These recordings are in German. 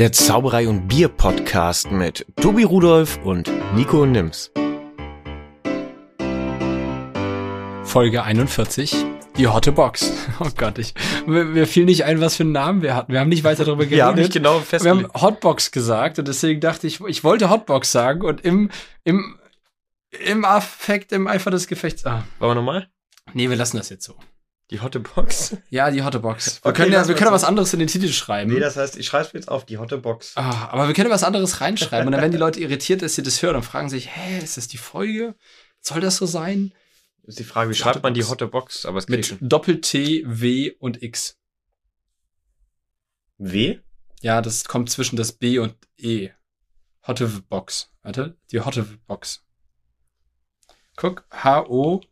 Der Zauberei und Bier Podcast mit Tobi Rudolf und Nico Nims. Folge 41. Die Hotte Box. Oh Gott, ich, mir, mir fiel nicht ein, was für einen Namen wir hatten. Wir haben nicht weiter darüber geredet. Wir haben nicht genau wir festgelegt. haben Hotbox gesagt und deswegen dachte ich, ich wollte Hotbox sagen und im, im, im Affekt, im Eifer des Gefechts. Ah, Wollen wir nochmal? nee, wir lassen das jetzt so. Die Hotte Box? Ja, die Hotte Box. Wir Okay, können ja, wir können was anderes in den Titel schreiben. Nee, das heißt, ich schreibe jetzt auf die Hotte Box. Ah, aber wir können was anderes reinschreiben und dann werden die Leute irritiert, dass sie das hören und fragen sich, hä, ist das die Folge? Soll das so sein? Ist die Frage, wie Die schreibt man die Hotte Hotte Box? Aber es Mit. Doppel-T, W und X. W? Ja, das kommt zwischen das B und E. Hotte Box. Warte, die Hotte Box. Guck, H-O.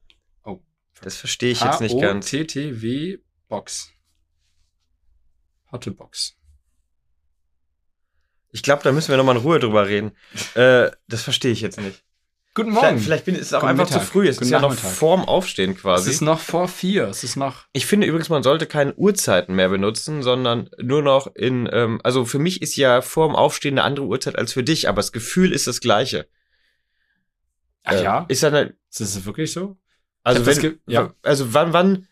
Das verstehe ich jetzt nicht ganz. H-O-T-T-W Box. Hotte Box. Ich glaube, da müssen wir nochmal in Ruhe drüber reden. Äh, das verstehe ich jetzt nicht. Guten Vielleicht, vielleicht bin, ist es auch Guten einfach Mittag. zu früh. Es Guten ist ja noch Nachmittag. vorm Aufstehen Es quasi. ist noch vor vier. Es ist noch. Ich finde übrigens, man sollte keine Uhrzeiten mehr benutzen, sondern nur noch in, ähm, also für mich ist ja vorm Aufstehen eine andere Uhrzeit als für dich, aber das Gefühl ist das gleiche. Ach Äh, ja? Ist dann, halt- Ist das wirklich so? Also wenn, ja. also wann, wann,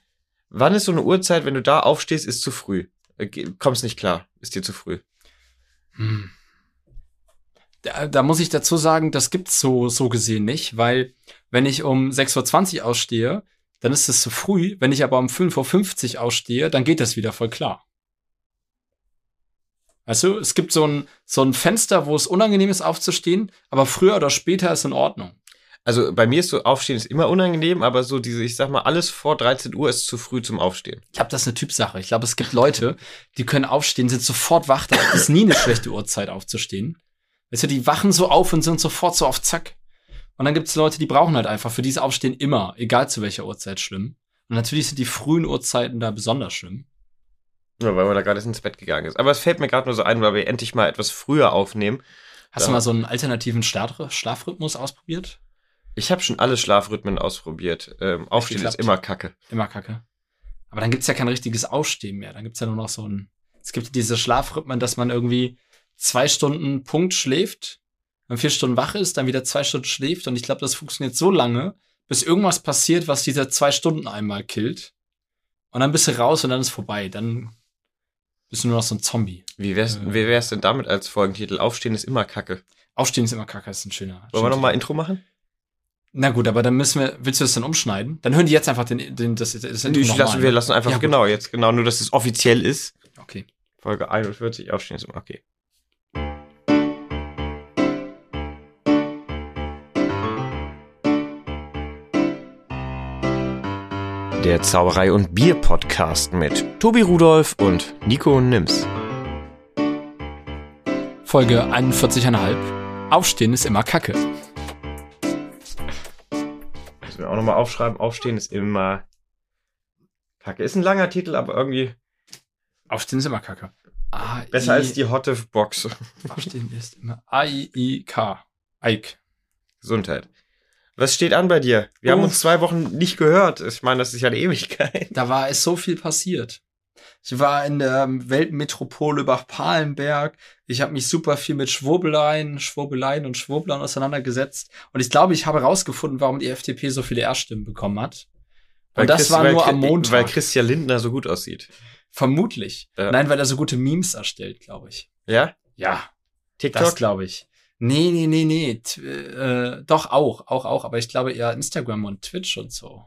wann ist so eine Uhrzeit, wenn du da aufstehst, ist zu früh? Äh, Kommst nicht klar, ist dir zu früh. Hm. Da, da muss ich dazu sagen, das gibt's so, so gesehen nicht, weil wenn ich um 6.20 Uhr ausstehe, dann ist es zu früh. Wenn ich aber um 5.50 Uhr ausstehe, dann geht das wieder voll klar. Weißt du, es gibt so ein, so ein Fenster, wo es unangenehm ist aufzustehen, aber früher oder später ist in Ordnung. Also bei mir ist so Aufstehen ist immer unangenehm, aber so diese, ich sag mal, alles vor 13 Uhr ist zu früh zum Aufstehen. Ich glaube, das ist eine Typsache. Ich glaube, es gibt Leute, die können aufstehen, sind sofort wach. Da ist nie eine schlechte Uhrzeit aufzustehen. Weißt du, die wachen so auf und sind sofort so auf Zack. Und dann gibt es Leute, die brauchen halt einfach für dieses Aufstehen immer, egal zu welcher Uhrzeit, schlimm. Und natürlich sind die frühen Uhrzeiten da besonders schlimm. Ja, weil man da gerade ins Bett gegangen ist. Aber es fällt mir gerade nur so ein, weil wir endlich mal etwas früher aufnehmen. Hast Ja. du mal so einen alternativen Schlaf Schlafrhythmus ausprobiert? Ich habe schon alle Schlafrhythmen ausprobiert. Ähm, Aufstehen ist immer kacke. Immer kacke. Aber dann gibt's ja kein richtiges Aufstehen mehr. Dann gibt's ja nur noch so ein. Es gibt diese Schlafrhythmen, dass man irgendwie zwei Stunden Punkt schläft, dann vier Stunden wach ist, dann wieder zwei Stunden schläft. Und ich glaube, das funktioniert so lange, bis irgendwas passiert, was diese zwei Stunden einmal killt. Und dann bist du raus und dann ist vorbei. Dann bist du nur noch so ein Zombie. Wie wär's, Äh. wie wär's denn damit als Folgentitel? Aufstehen ist immer kacke. Aufstehen ist immer kacke, ist ein schöner. Wollen wir nochmal schöner Intro machen? Na gut, aber dann müssen wir, willst du das dann umschneiden? Dann hören die jetzt einfach den, den das, das Intro Ich noch lasse, mal wir ein. lassen einfach Ja, genau jetzt, genau, nur dass es offiziell ist. Okay. Folge 41, Aufstehen ist immer okay. Der Zauberei und Bier Podcast mit Tobi Rudolf und Nico Nims. Folge 41,5. Aufstehen ist immer Kacke. Müssen wir auch nochmal aufschreiben. Aufstehen ist immer kacke. Ist ein langer Titel, aber irgendwie Aufstehen ist immer Kacke. A besser als die Hotte Box. Aufstehen ist immer A-I-I-K. Eik. Gesundheit. Was steht an bei dir? Wir haben Oh. uns zwei Wochen nicht gehört. Ich meine, das ist ja eine Ewigkeit. Da war es so viel passiert. Ich war in der Weltmetropole Bach-Palenberg. Ich habe mich super viel mit Schwurbeleien, Schwurbeleien und Schwurblern auseinandergesetzt. Und ich glaube, ich habe herausgefunden, warum die FDP so viele Erststimmen bekommen hat. Und das Christ- war nur am Montag. Weil Christian Lindner so gut aussieht. Vermutlich. Ja. Nein, weil er so gute Memes erstellt, glaube ich. Ja? Ja, TikTok? Das glaube ich. Nee, nee, nee, nee. T äh, doch auch, auch, auch. Aber ich glaube eher Instagram und Twitch und so.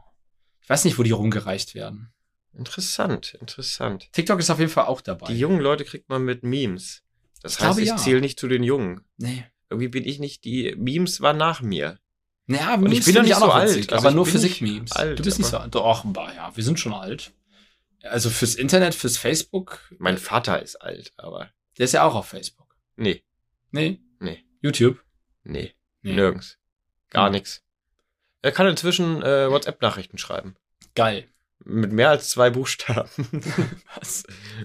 Ich weiß nicht, wo die rumgereicht werden. Interessant, interessant. TikTok ist auf jeden Fall auch dabei. Die jungen Leute kriegt man mit Memes. Das Ich heißt, glaube, ich ja. zähle nicht zu den Jungen. nee. Irgendwie bin ich nicht, die Memes waren nach mir. Naja, Und ich Memes bin doch nicht so alt. witzig, Also aber nur Physik-Memes. nicht alt, Du bist nicht so alt. Doch, ja, wir sind schon alt. Also fürs Internet, fürs Facebook. Mein Vater ist alt, aber Der ist ja auch auf Facebook. nee, Nee? Nee. YouTube? nee, Nee. nirgends. Gar Hm. nichts. Er kann inzwischen äh, WhatsApp-Nachrichten schreiben. Geil. Mit mehr als zwei Buchstaben. Was?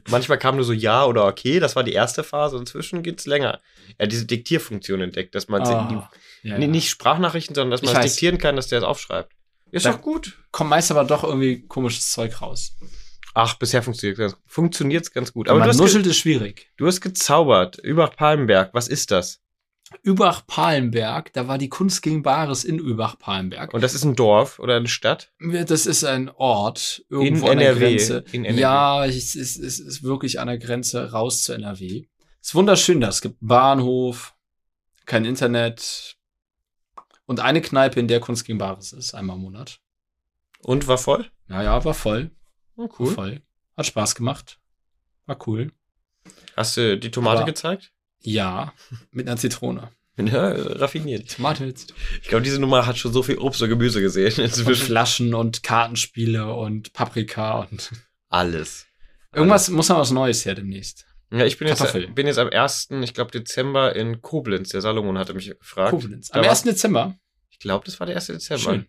Manchmal kam nur so Ja oder Okay, das war die erste Phase. Inzwischen geht's länger. Er hat diese Diktierfunktion entdeckt, dass man Ah, die, ja, nee, ja. nicht Sprachnachrichten, sondern dass man es weiß. diktieren kann, dass der es aufschreibt. Ist Da- doch gut. Kommt meist aber doch irgendwie komisches Zeug raus. Ach, bisher funktioniert es ganz gut. Aber man nuschelt ist schwierig. du hast gezaubert. Übach-Palmenberg, was ist das? Übach-Palenberg, da war die Kunst gegen Bares in Übach-Palenberg. Und das ist ein Dorf oder eine Stadt? Das ist ein Ort irgendwo In an der. Grenze. In NRW. Ja, es ist, es ist wirklich an der Grenze raus zu NRW. ist wunderschön da. Es gibt Bahnhof, kein Internet und eine Kneipe, in der Kunst gegen Bares ist, einmal im Monat. Und war voll? Naja, war voll. Oh, War voll. Hat Spaß gemacht. War cool. Hast du die Tomate Aber- gezeigt? Ja, mit einer Zitrone. Ja, raffiniert. Zitrone. Ich glaube, diese Nummer hat schon so viel Obst und Gemüse gesehen. Und Flaschen und Kartenspiele und Paprika und alles. irgendwas muss noch was Neues her demnächst. Ja, ich bin jetzt, bin jetzt am 1., ich glaube, Dezember in Koblenz. Der Salomon hatte mich gefragt. Koblenz. Da Am war- 1. Dezember. Ich glaube, das war der 1. Dezember. Schön.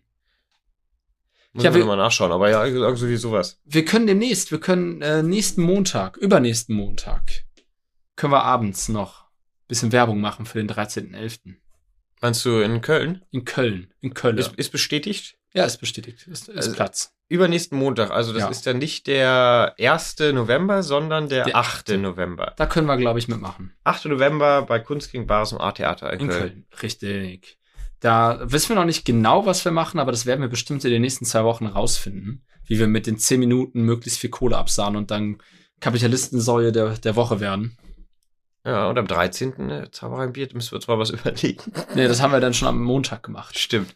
Muss Ja, wir mal nachschauen, aber ja, irgendwie sowas. Wir können demnächst, wir können äh, nächsten Montag, übernächsten Montag, können wir abends noch ein bisschen Werbung machen für den 13.11. Meinst du in Köln? In Köln. In Köln. Ist, ist bestätigt? ja, ist bestätigt. Ist, ist Also- Platz. Übernächsten Montag. Also das Ja. ist dann nicht der 1. November, sondern der, Der 8. 8.. November. Da können wir, glaube ich, mitmachen. 8. November bei Kunst gegen Bares im A-Theater in, In Köln. Köln. Richtig. Da wissen wir noch nicht genau, was wir machen, aber das werden wir bestimmt in den nächsten zwei Wochen rausfinden. Wie wir mit den zehn Minuten möglichst viel Kohle absahen und dann Kapitalistensäule der, der Woche werden. Ja, und am 13. äh, Zauberer im Bier, müssen wir uns mal was überlegen. Nee, das haben wir dann schon am Montag gemacht. Stimmt.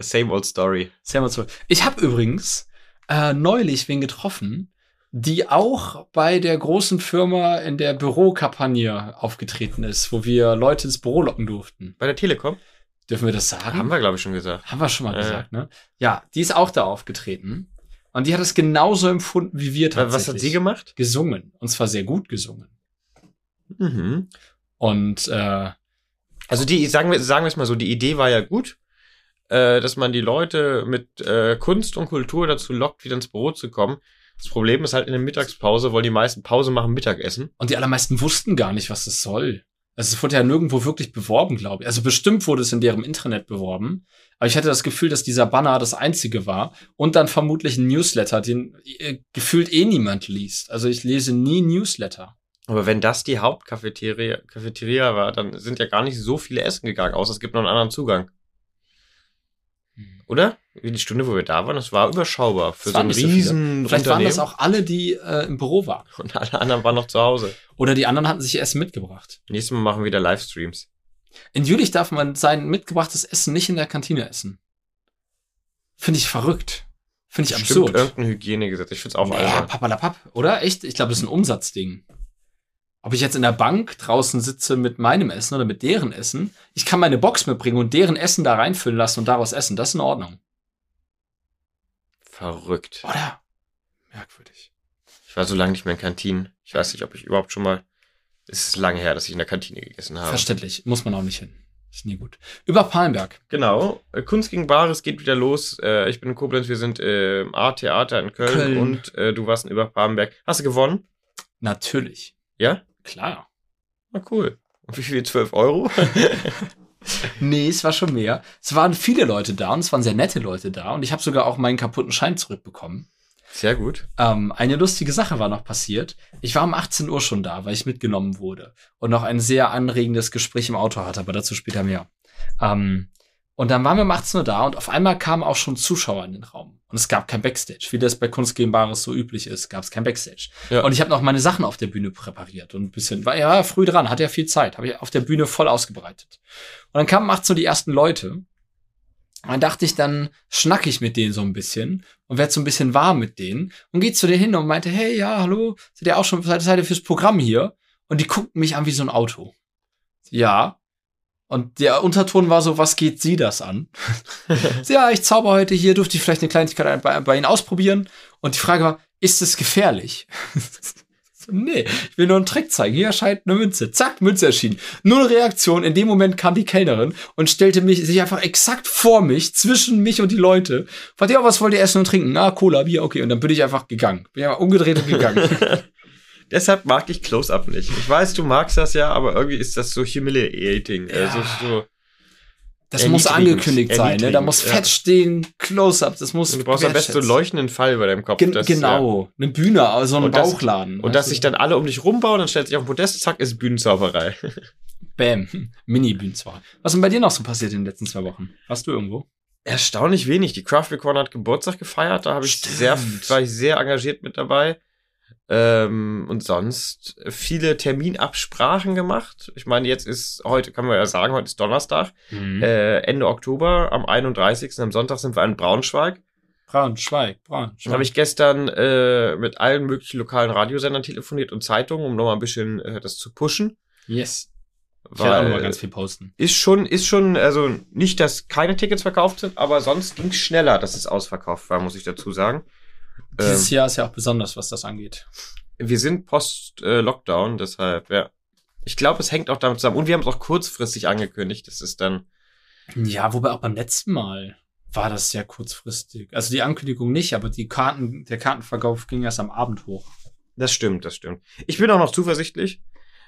Same old story. Sehr mal zurück. Ich habe übrigens äh, neulich wen getroffen, die auch bei der großen Firma in der Bürokampagne aufgetreten ist, wo wir Leute ins Büro locken durften. Bei der Telekom? Dürfen wir das sagen? Haben wir, glaube ich, schon gesagt. Haben wir schon mal Äh. gesagt, ne? Ja, die ist auch da aufgetreten. Und die hat es genauso empfunden wie wir tatsächlich. Was hat sie gemacht? Gesungen. Und zwar sehr gut gesungen. Mhm. Und äh, Also die, sagen wir, sagen wir es mal so, die Idee war ja gut, äh, dass man die Leute mit äh, Kunst und Kultur dazu lockt, wieder ins Büro zu kommen. Das Problem ist halt in der Mittagspause, wollen die meisten Pause machen, Mittagessen. Und die allermeisten wussten gar nicht, was das soll. Also es wurde ja nirgendwo wirklich beworben, glaube ich. Also bestimmt wurde es in deren Internet beworben. Aber ich hatte das Gefühl, dass dieser Banner das einzige war. Und dann vermutlich ein Newsletter, den äh, gefühlt eh niemand liest. Also ich lese nie Newsletter. Aber wenn das die Hauptcafeteria Cafeteria war, dann sind ja gar nicht so viele Essen gegangen, außer es gibt noch einen anderen Zugang. Oder? Wie die Stunde, wo wir da waren, das war überschaubar für Es so waren ein nicht so riesen Vielleicht waren das auch alle, die äh, im Büro waren. Und alle anderen waren noch zu Hause. Oder die anderen hatten sich Essen mitgebracht. Nächstes Mal machen wir wieder Livestreams. In Jülich darf man sein mitgebrachtes Essen nicht in der Kantine essen. Finde ich verrückt. Finde ich Stimmt absurd. irgendein Hygienegesetz. Ich find's auch Ja, albern. papalapap, oder? Echt? Ich glaube, das ist ein Umsatzding. Ob ich jetzt in der Bank draußen sitze mit meinem Essen oder mit deren Essen, ich kann meine Box mitbringen und deren Essen da reinfüllen lassen und daraus essen. Das ist in Ordnung. Verrückt. Oder? Merkwürdig. Ich war so lange nicht mehr in Kantinen. Ich weiß nicht, ob ich überhaupt schon mal. Es ist lange her, dass ich in der Kantine gegessen habe. Verständlich. Muss man auch nicht hin. Ist nie gut. Über Palenberg. Genau. Äh, Kunst gegen Bares geht wieder los. Äh, ich bin in Koblenz, wir sind äh, im A-Theater in Köln, Köln. und äh, du warst in Überparmenberg. Hast du gewonnen? Natürlich. Ja? Klar. Na cool. Und wie viel? 12 Euro? Nee, es war schon mehr. Es waren viele Leute da und es waren sehr nette Leute da und ich habe sogar auch meinen kaputten Schein zurückbekommen. Sehr gut. Ähm, eine lustige Sache war noch passiert. Ich war um 18 Uhr schon da, weil ich mitgenommen wurde und noch ein sehr anregendes Gespräch im Auto hatte, aber dazu später mehr. Ähm, und dann waren wir um 18 Uhr da und auf einmal kamen auch schon Zuschauer in den Raum. Und es gab kein Backstage. Wie das bei Kunst gegen Bares so üblich ist, gab es kein Backstage. Ja. Und ich habe noch meine Sachen auf der Bühne präpariert und ein bisschen, war ja früh dran, hatte ja viel Zeit, habe ich auf der Bühne voll ausgebreitet. Und dann kamen 18 Uhr die ersten Leute. Und dann dachte ich, dann schnack ich mit denen so ein bisschen und werd so ein bisschen warm mit denen und geht zu denen hin und meinte, hey, ja, hallo, seid ihr auch schon, seid ihr fürs Programm hier? Und die guckten mich an wie so ein Auto. Ja. Und der Unterton war so, was geht sie das an? So, ja, ich zauber heute hier, durfte ich vielleicht eine Kleinigkeit bei, bei Ihnen ausprobieren? Und die Frage war, ist es gefährlich? So, nee, ich will nur einen Trick zeigen. Hier erscheint eine Münze. Zack, Münze erschienen. Null Reaktion. In dem Moment kam die Kellnerin und stellte mich, sich einfach exakt vor mich, zwischen mich und die Leute. Fragte, ja, was wollt ihr essen und trinken? Ah, Cola, Bier, okay. Und dann bin ich einfach gegangen. Bin einfach umgedreht und gegangen. Deshalb mag ich Close-Up nicht. Ich weiß, du magst das ja, aber irgendwie ist das so humiliating. Ja. Also so, Das muss angekündigt sein, ne? Da muss ja. fett stehen, Close-Up, das muss. Und du brauchst am besten so einen leuchtenden Fall über deinem Kopf. Gen das, genau, eine Bühne, also ein Und das- Bauchladen. Ja. Und dass sich dann alle um dich rumbauen, dann stellt sich auf den Podest, zack, ist Bühnenzauberei. Bam, Mini-Bühnen zwar. Was ist denn bei dir noch so passiert in den letzten zwei Wochen? Warst du irgendwo? Erstaunlich wenig. Die Craft Recorder hat Geburtstag gefeiert, da habe ich Stimmt. sehr, war ich sehr engagiert mit dabei. Ähm, und sonst viele Terminabsprachen gemacht. Ich meine, jetzt ist, heute kann man ja sagen, heute ist Donnerstag, Mhm. äh, Ende Oktober, am 31. am Sonntag sind wir in Braunschweig. Braunschweig, Braunschweig. habe ich gestern äh, mit allen möglichen lokalen Radiosendern telefoniert und Zeitungen, um nochmal ein bisschen äh, das zu pushen. yes. Ich werde auch Weil, noch mal ganz viel posten. ist schon, ist schon, also nicht, dass keine Tickets verkauft sind, aber sonst ging es schneller, dass es ausverkauft war, muss ich dazu sagen. Dieses Ähm, Jahr ist ja auch besonders, was das angeht. wir sind post-Lockdown, deshalb, ja. Ich glaube, es hängt auch damit zusammen. Und wir haben es auch kurzfristig angekündigt. Das ist dann, Ja, wobei auch beim letzten Mal war das sehr kurzfristig. Also die Ankündigung nicht, aber die Karten, der Kartenverkauf ging erst am Abend hoch. das stimmt, das stimmt. Ich bin auch noch zuversichtlich.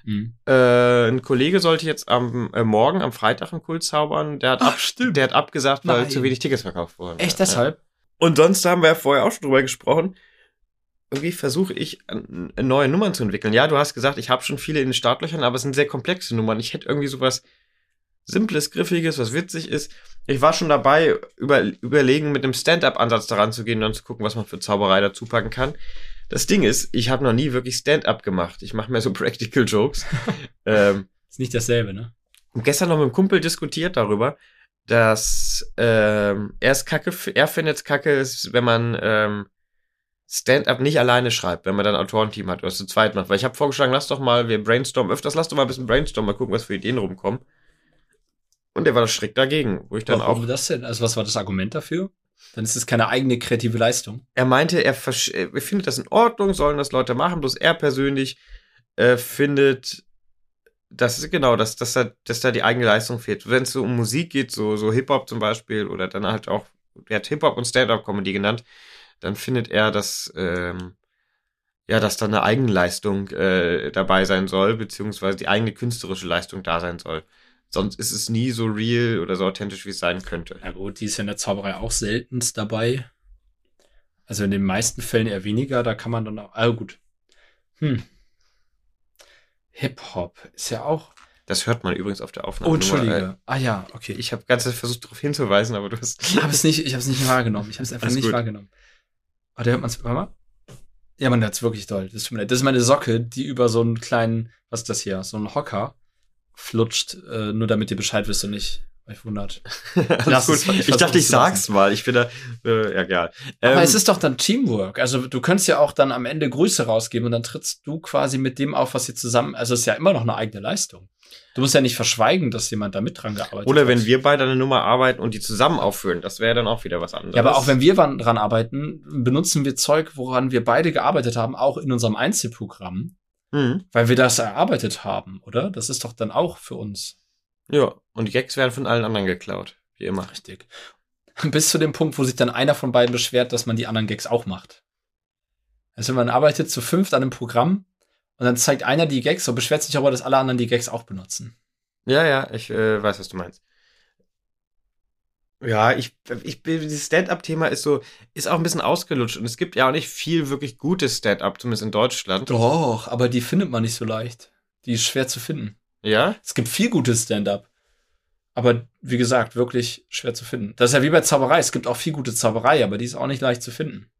Mhm. Äh, ein Kollege sollte jetzt am äh, Morgen, am Freitag einen Kult zaubern. Der hat, ab, stimmt. der hat abgesagt, weil Nein. zu wenig Tickets verkauft wurden. Echt Ja. Und sonst haben wir ja vorher auch schon drüber gesprochen. Irgendwie versuche ich an neue Nummern zu entwickeln. Ja, du hast gesagt, ich habe schon viele in den Startlöchern, aber es sind sehr komplexe Nummern. Ich hätte irgendwie sowas Simples, Griffiges, was witzig ist. Ich war schon dabei, über, überlegen, mit einem Stand-up-Ansatz daran zu gehen und dann zu gucken, was man für Zauberei dazu packen kann. Das Ding ist, ich habe noch nie wirklich Stand-up gemacht. Ich mache mehr so Practical Jokes. ähm, Ist nicht dasselbe, ne? und gestern noch mit einem Kumpel diskutiert darüber, dass ähm, er es kacke, er findet es kacke, ist, wenn man ähm, Stand-up nicht alleine schreibt, wenn man dann ein Autorenteam hat oder es zu zweit macht. Weil ich habe vorgeschlagen, lass doch mal, wir brainstormen öfters, lass doch mal ein bisschen brainstormen, mal gucken, was für Ideen rumkommen. Und er war da strikt dagegen, wo ich dann Warum auch. das denn? Also was war das Argument dafür? Dann ist es keine eigene kreative Leistung. Er meinte, er, er findet das in Ordnung, sollen das Leute machen, bloß er persönlich äh, findet, das ist genau, dass, dass, da, dass da die eigene Leistung fehlt. Wenn es so um Musik geht, so, so Hip-Hop zum Beispiel, oder dann halt auch, er hat Hip-Hop und Stand-Up-Comedy genannt, dann findet er, dass, ähm, ja, dass da eine Eigenleistung äh, dabei sein soll, beziehungsweise die eigene künstlerische Leistung da sein soll. Sonst ist es nie so real oder so authentisch, wie es sein könnte. Ja gut, die ist ja in der Zauberei auch seltenst dabei. Also in den meisten Fällen eher weniger, da kann man dann auch. Ah, gut. Hm. Hip-Hop ist ja auch. Das hört man übrigens auf der Aufnahme. Oh, Entschuldige. äh, ah ja, okay. Ich habe ganz versucht, darauf hinzuweisen, aber du hast. Ich habe es nicht, ich nicht wahrgenommen. Ich habe es einfach Alles nicht gut. wahrgenommen. Aber da hört man es. Warte mal. Ja, man hört es wirklich doll. Das, das ist meine Socke, die über so einen kleinen, was ist das hier, so einen Hocker flutscht, äh, nur damit ihr Bescheid wisst und nicht euch wundert. Lass gut. ich Ich, dachte, ich sag's mal. Ich bin da. Äh, ja, egal. Aber Ähm, es ist doch dann Teamwork. Also du könntest ja auch dann am Ende Grüße rausgeben und dann trittst du quasi mit dem auf, was ihr zusammen. Also es ist ja immer noch eine eigene Leistung. Du musst ja nicht verschweigen, dass jemand da mit dran gearbeitet oder hat. wenn wir beide eine Nummer arbeiten und die zusammen aufführen, das wäre dann auch wieder was anderes. Ja, aber auch wenn wir dran arbeiten, benutzen wir Zeug, woran wir beide gearbeitet haben, auch in unserem Einzelprogramm, Mhm. weil wir das erarbeitet haben, oder? Das ist doch dann auch für uns Ja, und die Gags werden von allen anderen geklaut. Wie immer. richtig. Bis zu dem Punkt, wo sich dann einer von beiden beschwert, dass man die anderen Gags auch macht. Also man arbeitet zu fünft an einem Programm und dann zeigt einer die Gags und beschwert sich aber, dass alle anderen die Gags auch benutzen. Ja, ja, ich äh, weiß, was du meinst. Ja, ich, ich bin, dieses Stand-up-Thema ist so, ist auch ein bisschen ausgelutscht und es gibt ja auch nicht viel wirklich gutes Stand-up, zumindest in Deutschland. Doch, aber die findet man nicht so leicht. Die ist schwer zu finden. Ja? Es gibt viel gutes Stand-up. Aber wie gesagt, wirklich schwer zu finden. Das ist ja wie bei Zauberei. Es gibt auch viel gute Zauberei, aber die ist auch nicht leicht zu finden.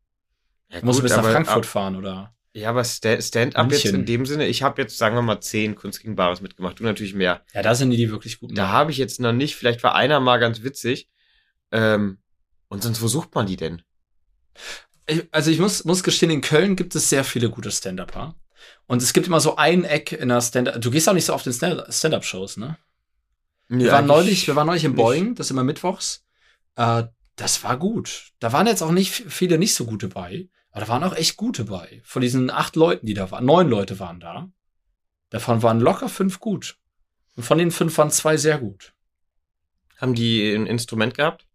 ja Du musst bis nach Frankfurt fahren oder. Ja, aber Sta- Stand-up jetzt in dem Sinne, ich habe jetzt, sagen wir mal, zehn Kunst gegen Bares mitgemacht, du natürlich mehr. Ja, da sind die, die wirklich gut Da habe ich jetzt noch nicht, vielleicht war einer mal ganz witzig. Ähm, und sonst, wo sucht man die denn? Ich- also ich muss, muss gestehen, in Köln gibt es sehr viele gute Stand-Upper. Und es gibt immer so ein Eck in der Stand-Up. Du gehst auch nicht so auf den Stand- Stand-Up-Shows, ne? Wir waren neulich, wir waren neulich im nicht. Boeing, das ist immer mittwochs. Äh, das war gut. Da waren jetzt auch nicht viele nicht so gute bei, aber da waren auch echt gute bei. Von diesen acht Leuten, die da waren, neun Leute waren da. Davon waren locker fünf gut. Und von den fünf waren zwei sehr gut. Haben die ein Instrument gehabt?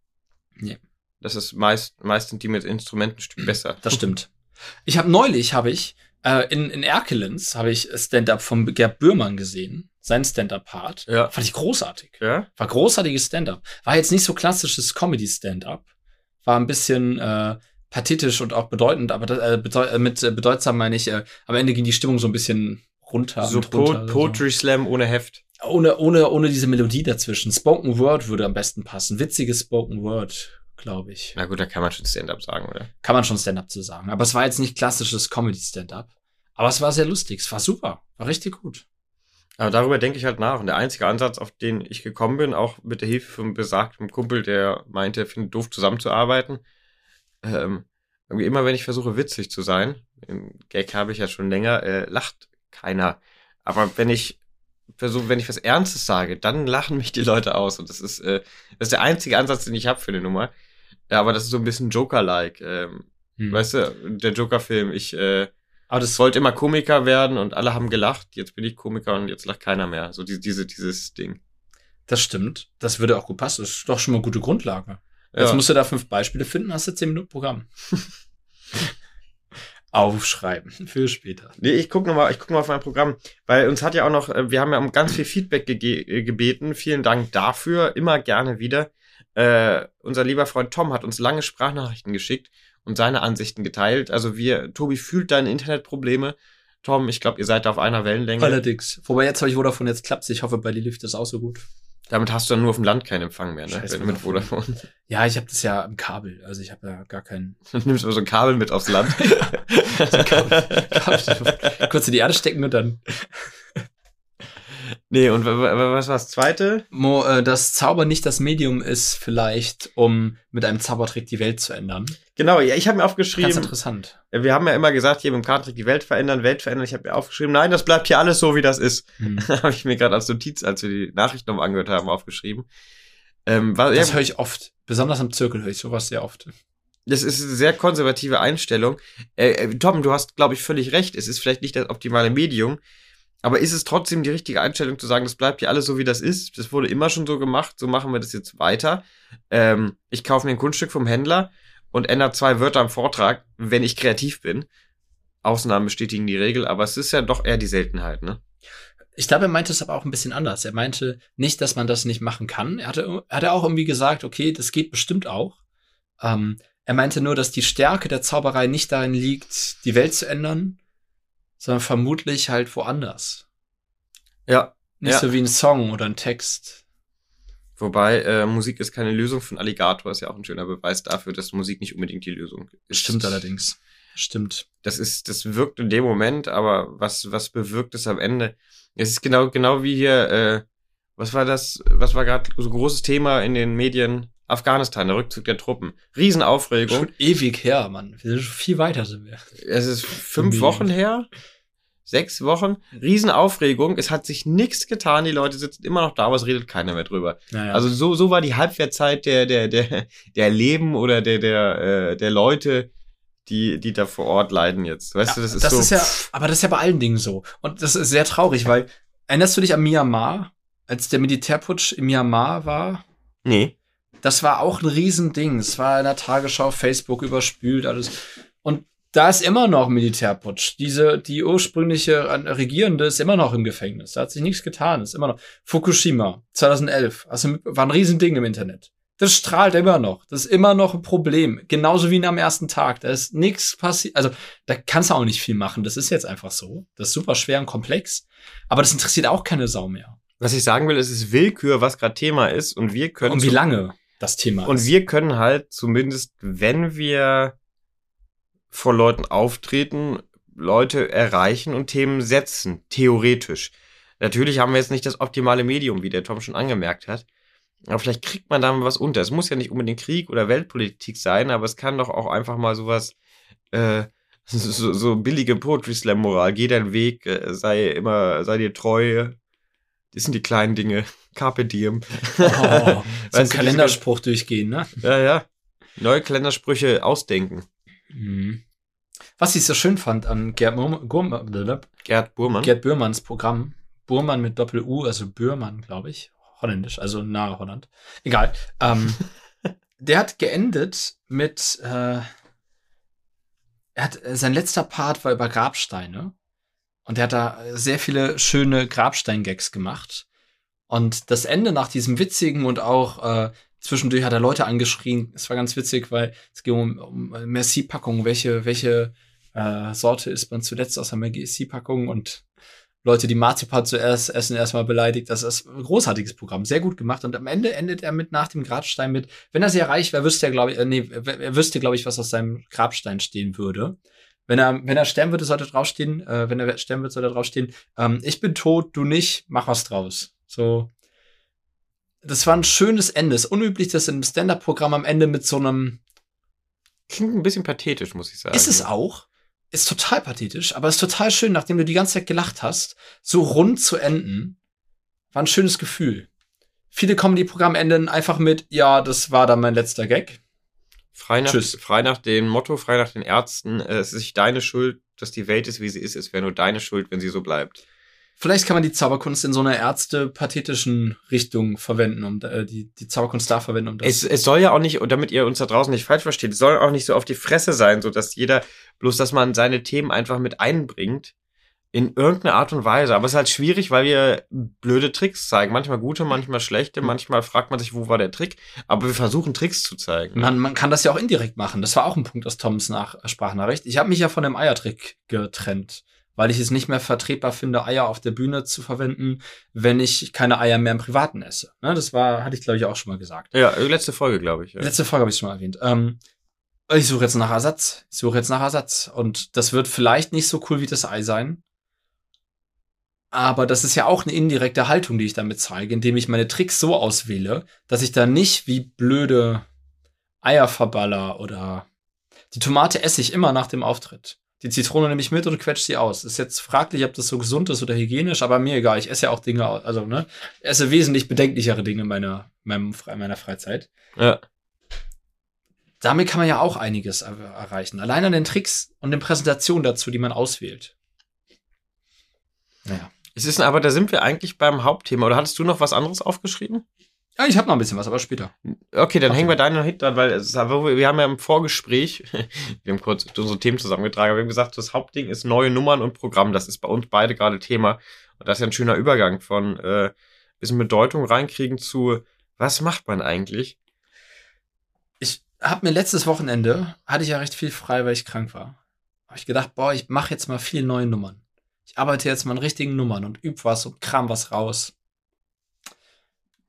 Nee. Das ist meist, sind die mit Instrumenten ein Stück besser. Das stimmt. Ich habe neulich, habe ich, äh, in, in Erkelenz, habe ich Stand-up von Gerd Bührmann gesehen. sein Stand-Up-Part. Ja. Fand ich großartig. Ja? War großartiges Stand-Up. War jetzt nicht so klassisches Comedy-Stand-Up. War ein bisschen äh, pathetisch und auch bedeutend, aber das, äh, bedeu äh, mit äh, bedeutsam meine ich, äh, am Ende ging die Stimmung so ein bisschen runter. So runter, po also. Poetry Slam ohne Heft. Ohne, ohne, ohne diese Melodie dazwischen. Spoken Word würde am besten passen. Witziges Spoken Word, glaube ich. Na gut, da kann man schon Stand-up sagen, oder? Kann man schon Stand-up zu sagen. Aber es war jetzt nicht klassisches Comedy-Stand-up. Aber es war sehr lustig. Es war super. War richtig gut. Aber darüber denke ich halt nach. Und der einzige Ansatz, auf den ich gekommen bin, auch mit der Hilfe von besagtem Kumpel, der meinte, er findet doof zusammenzuarbeiten, ähm, irgendwie immer wenn ich versuche, witzig zu sein, im Gag habe ich ja schon länger, äh, lacht keiner. Aber wenn ich versuche, wenn ich was Ernstes sage, dann lachen mich die Leute aus. Und das ist, äh, das ist der einzige Ansatz, den ich habe für eine Nummer. Ja, aber das ist so ein bisschen Joker-like. Ähm, Hm. Weißt du, der Joker-Film, ich äh, Aber das wollte immer Komiker werden und alle haben gelacht. Jetzt bin ich Komiker und jetzt lacht keiner mehr. So diese, diese dieses Ding. Das stimmt. Das würde auch gut passen. Das ist doch schon mal eine gute Grundlage. Jetzt Ja. musst du da fünf Beispiele finden, hast du zehn Minuten Programm. Aufschreiben für später. Nee, ich guck noch mal, ich guck noch mal auf mein Programm, weil uns hat ja auch noch, äh, wir haben ja um ganz viel Feedback äh, gebeten. Vielen Dank dafür, immer gerne wieder. Äh, unser lieber Freund Tom hat uns lange Sprachnachrichten geschickt und seine Ansichten geteilt. Also wir, Tobi fühlt deine Internetprobleme. Tom, ich glaube, ihr seid da auf einer Wellenlänge. Allerdings. Wobei jetzt habe ich Vodafone, jetzt klappt's. Ich hoffe, bei dir lief das auch so gut. Damit hast du dann nur auf dem Land keinen Empfang mehr, ne? Scheiß Wenn du mit Vodafone. Ja, ich habe das ja im Kabel. Also ich habe ja gar keinen. Dann nimmst du so ein Kabel mit aufs Land. Kurz in die Erde stecken und dann. Nee, und wa- wa- was war das zweite? Mo, äh, das Zauber nicht das Medium ist vielleicht, um mit einem Zaubertrick die Welt zu ändern. Genau, ja, ich habe mir Ganz aufgeschrieben, interessant. wir haben ja immer gesagt, hier mit dem Kartentrick die Welt verändern, Welt verändern. Ich habe mir aufgeschrieben, nein, das bleibt hier alles so, wie das ist. Hm. habe ich mir gerade als Notiz, als wir die Nachrichten noch angehört haben, aufgeschrieben. Ähm, war, Das ja, höre ich oft. Besonders im Zirkel höre ich sowas sehr oft. das ist eine sehr konservative Einstellung. Äh, äh, Tom, du hast, glaube ich, völlig recht. Es ist vielleicht nicht das optimale Medium, aber ist es trotzdem die richtige Einstellung zu sagen, das bleibt hier alles so, wie das ist? Das wurde immer schon so gemacht, so machen wir das jetzt weiter. Ähm, ich kaufe mir ein Kunststück vom Händler und ändere zwei Wörter am Vortrag, wenn ich kreativ bin. Ausnahmen bestätigen die Regel, aber es ist ja doch eher die Seltenheit, ne? Ich glaube, er meinte es aber auch ein bisschen anders. Er meinte nicht, dass man das nicht machen kann. Er hatte, er hatte auch irgendwie gesagt, okay, das geht bestimmt auch. Ähm, er meinte nur, dass die Stärke der Zauberei nicht darin liegt, die Welt zu ändern, sondern vermutlich halt woanders. Ja. Nicht Ja. so wie ein Song oder ein Text. Wobei äh, Musik ist keine Lösung von Alligator ist ja auch ein schöner Beweis dafür, dass Musik nicht unbedingt die Lösung ist. Stimmt allerdings. Stimmt. Das ist, das wirkt in dem Moment, aber was, was bewirkt es am Ende? Es ist genau, genau wie hier, äh, was war das, was war gerade so ein großes Thema in den Medien? Afghanistan, der Rückzug der Truppen. Riesenaufregung. Schon ewig her, Mann. Wir sind schon viel weiter sind wir. Es ist fünf. Wochen her. Sechs Wochen. Riesenaufregung. Es hat sich nichts getan. Die Leute sitzen immer noch da, aber es redet keiner mehr drüber. Naja. Also so, so war die Halbwertzeit der, der, der, der Leben oder der, der, äh, der Leute, die, die da vor Ort leiden jetzt. Weißt du, das ist so. ja, aber das ist ja bei allen Dingen so. Und das ist sehr traurig, weil erinnerst du dich an Myanmar, als der Militärputsch in Myanmar war? nee. Das war auch ein Riesending. Es war in der Tagesschau, Facebook überspült, alles. Und da ist immer noch Militärputsch. Diese, die ursprüngliche Regierende ist immer noch im Gefängnis. Da hat sich nichts getan. Ist immer noch. Fukushima, 2011. Also war ein Riesending im Internet. Das strahlt immer noch. Das ist immer noch ein Problem. Genauso wie am ersten Tag. Da ist nichts passiert. Also, da kannst du auch nicht viel machen. Das ist jetzt einfach so. Das ist super schwer und komplex. Aber das interessiert auch keine Sau mehr. Was ich sagen will, es ist Willkür, was gerade Thema ist und wir können Und wie lange das Thema und ist. wir können halt zumindest, wenn wir vor Leuten auftreten, Leute erreichen und Themen setzen, theoretisch. Natürlich haben wir jetzt nicht das optimale Medium, wie der Tom schon angemerkt hat. Aber vielleicht kriegt man da mal was unter. Es muss ja nicht unbedingt Krieg oder Weltpolitik sein, aber es kann doch auch einfach mal sowas, äh, so, so billige Poetry Slam Moral. Geh deinen Weg, äh, sei immer, sei dir treu. Das sind die kleinen Dinge. Carpe diem. Oh, so Kalenderspruch durchgehen, ne? Ja, ja. Neue Kalendersprüche ausdenken. Mhm. Was ich so schön fand an Gerd, blablabla, Gerd Burmann. Gerd Bührmanns Programm, Burmann mit Doppel-U, also Bührmann, glaube ich, holländisch, also nahe Holland. Egal. Ähm, der hat geendet mit, äh, er hat, sein letzter Part war über Grabsteine. Und der hat da sehr viele schöne Grabstein-Gags gemacht. Und das Ende nach diesem witzigen und auch äh, zwischendurch hat er Leute angeschrien. Es war ganz witzig, weil es ging um, um Merci-Packungen. Welche, welche äh, Sorte ist man zuletzt aus der Merci-Packung? Und Leute, die Marzipan zuerst essen, erstmal beleidigt. Das ist ein großartiges Programm, sehr gut gemacht. Und am Ende endet er mit nach dem Grabstein mit, wenn er sehr reich wäre, wüsste er, glaube ich, äh, nee, er wüsste, glaube ich, was aus seinem Grabstein stehen würde. Wenn er, wenn er sterben würde, sollte draufstehen, äh, wenn er sterben würde, sollte draufstehen, ähm, ich bin tot, du nicht, mach was draus. So. Das war ein schönes Ende. Es ist unüblich, dass im Stand-Up-Programm am Ende mit so einem. Klingt ein bisschen pathetisch, muss ich sagen. Ist es auch ist total pathetisch, aber ist total schön, nachdem du die ganze Zeit gelacht hast, so rund zu enden. War ein schönes Gefühl. Viele Comedy-Programme enden einfach mit, ja, das war dann mein letzter Gag. Frei nach, Tschüss. frei nach dem Motto, frei nach den Ärzten, es ist nicht deine Schuld, dass die Welt ist, wie sie ist, es wäre nur deine Schuld, wenn sie so bleibt. Vielleicht kann man die Zauberkunst in so einer ärzte-pathetischen Richtung verwenden, um äh, die, die Zauberkunst da verwenden, um das. Es, es soll ja auch nicht, und damit ihr uns da draußen nicht falsch versteht, es soll auch nicht so auf die Fresse sein, so dass jeder, bloß dass man seine Themen einfach mit einbringt. In irgendeiner Art und Weise. Aber es ist halt schwierig, weil wir blöde Tricks zeigen. Manchmal gute, manchmal schlechte. Manchmal fragt man sich, wo war der Trick? Aber wir versuchen Tricks zu zeigen. Man, man kann das ja auch indirekt machen. Das war auch ein Punkt aus Toms Nach Sprachnachricht. Ich habe mich ja von dem Eiertrick getrennt weil ich es nicht mehr vertretbar finde, Eier auf der Bühne zu verwenden, wenn ich keine Eier mehr im Privaten esse. Ne, das war, hatte ich glaube ich auch schon mal gesagt. Ja, letzte Folge glaube ich. Ja. Letzte Folge habe ich schon mal erwähnt. Ähm, ich suche jetzt nach Ersatz. Ich suche jetzt nach Ersatz. Und das wird vielleicht nicht so cool wie das Ei sein. Aber das ist ja auch eine indirekte Haltung, die ich damit zeige, indem ich meine Tricks so auswähle, dass ich da nicht wie blöde Eier verballer oder die Tomate esse ich immer nach dem Auftritt die Zitrone nehme ich mit und quetsche sie aus. Ist jetzt fraglich, ob das so gesund ist oder hygienisch, aber mir egal. Ich esse ja auch Dinge, also, ne, esse wesentlich bedenklichere Dinge in meiner, meinem, meiner Freizeit. Ja. Damit kann man ja auch einiges erreichen. Allein an den Tricks und den Präsentationen dazu, die man auswählt. Naja. Es ist aber, da sind wir eigentlich beim Hauptthema. Oder hattest du noch was anderes aufgeschrieben? Ja, ich habe noch ein bisschen was, aber später. Okay, dann okay. hängen wir deinen noch hinten dran, weil es, wir haben ja im Vorgespräch, wir haben kurz unsere Themen zusammengetragen, wir haben gesagt, das Hauptding ist neue Nummern und Programm. Das ist bei uns beide gerade Thema. Und das ist ja ein schöner Übergang von äh, bisschen Bedeutung reinkriegen zu, was macht man eigentlich? Ich habe mir letztes Wochenende, hatte ich ja recht viel frei, weil ich krank war. Habe ich gedacht, boah, ich mache jetzt mal viel neue Nummern. Ich arbeite jetzt mal an richtigen Nummern und üb was und kram was raus.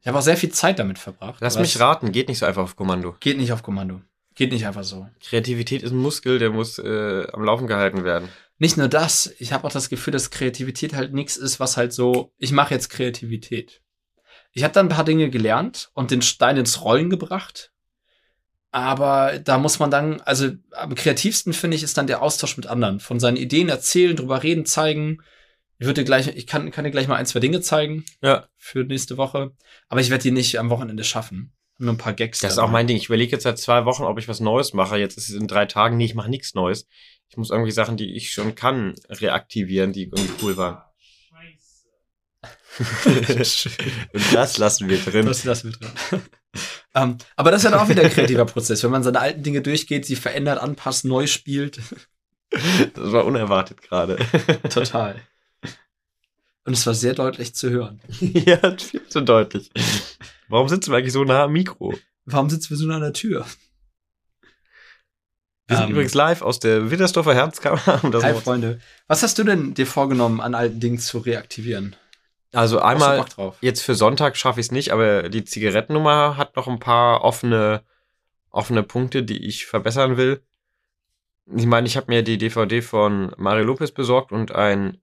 Ich habe auch sehr viel Zeit damit verbracht. Lass mich raten, geht nicht so einfach auf Kommando. Geht nicht auf Kommando. Geht nicht einfach so. Kreativität ist ein Muskel, der muss äh, am Laufen gehalten werden. Nicht nur das, ich habe auch das Gefühl, dass Kreativität halt nichts ist, was halt so, ich mache jetzt Kreativität. Ich habe dann ein paar Dinge gelernt und den Stein ins Rollen gebracht. Aber da muss man dann, also am kreativsten finde ich, ist dann der Austausch mit anderen. Von seinen Ideen erzählen, drüber reden, zeigen. Ich würde gleich, ich kann, kann dir gleich mal ein, zwei Dinge zeigen. Ja. Für nächste Woche. Aber ich werde die nicht am Wochenende schaffen. Nur ein paar Gags. Das dabei. ist auch mein Ding. Ich überlege jetzt seit zwei Wochen, ob ich was Neues mache. Jetzt ist es in drei Tagen. Nee, ich mache nichts Neues. Ich muss irgendwie Sachen, die ich schon kann, reaktivieren, die irgendwie cool waren. Und das lassen wir drin. Das lassen wir drin. um, ähm, aber das ist ja auch wieder ein kreativer Prozess, wenn man seine alten Dinge durchgeht, sie verändert, anpasst, neu spielt. Das war unerwartet gerade. Total. Und es war sehr deutlich zu hören. ja, viel zu deutlich. Warum sitzen wir eigentlich so nah am Mikro? Warum sitzen wir so nah an der Tür? Wir sind um, ähm, übrigens live aus der Wittersdorfer Herzkammer. Hi, Freunde. Was hast du denn dir vorgenommen, an alten Dingen zu reaktivieren? Also einmal, jetzt für Sonntag schaffe ich es nicht, aber die Zigarettennummer hat noch ein paar offene, offene Punkte, die ich verbessern will. Ich meine, ich habe mir die DVD von Mario Lopez besorgt und ein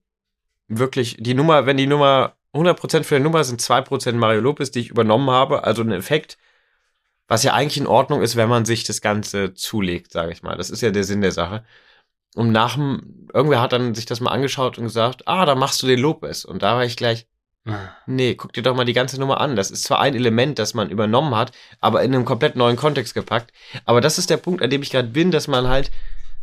wirklich, die Nummer, wenn die Nummer 100% für die Nummer sind 2% Mario Lopez, die ich übernommen habe, also ein Effekt, was ja eigentlich in Ordnung ist, wenn man sich das Ganze zulegt, sage ich mal. Das ist ja der Sinn der Sache. Und nach dem, irgendwer hat dann sich das mal angeschaut und gesagt, ah, da machst du den Lopez. Und da war ich gleich, ah. nee, guck dir doch mal die ganze Nummer an. Das ist zwar ein Element, das man übernommen hat, aber in einem komplett neuen Kontext gepackt. Aber das ist der Punkt, an dem ich gerade bin, dass man halt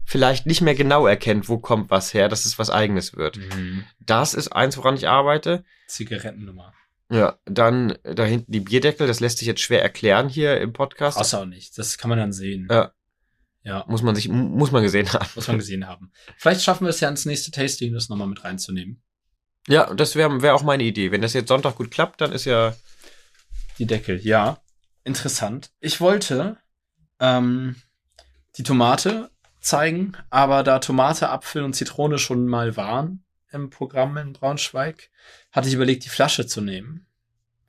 vielleicht nicht mehr genau erkennt, wo kommt was her, dass es was eigenes wird. Mhm. Das ist eins, woran ich arbeite. Zigarettennummer. Ja, dann da hinten die Bierdeckel, das lässt sich jetzt schwer erklären hier im Podcast. Außer auch nicht, das kann man dann sehen. Ja. Ja, Muss man sich, muss man gesehen haben. muss man gesehen haben. Vielleicht schaffen wir es ja ins nächste Tasting, das nochmal mit reinzunehmen. Ja, das wäre wär auch meine Idee. Wenn das jetzt Sonntag gut klappt, dann ist ja. Die Deckel, ja. Interessant. Ich wollte ähm, die Tomate zeigen, aber da Tomate, Apfel und Zitrone schon mal waren im Programm in Braunschweig, hatte ich überlegt, die Flasche zu nehmen.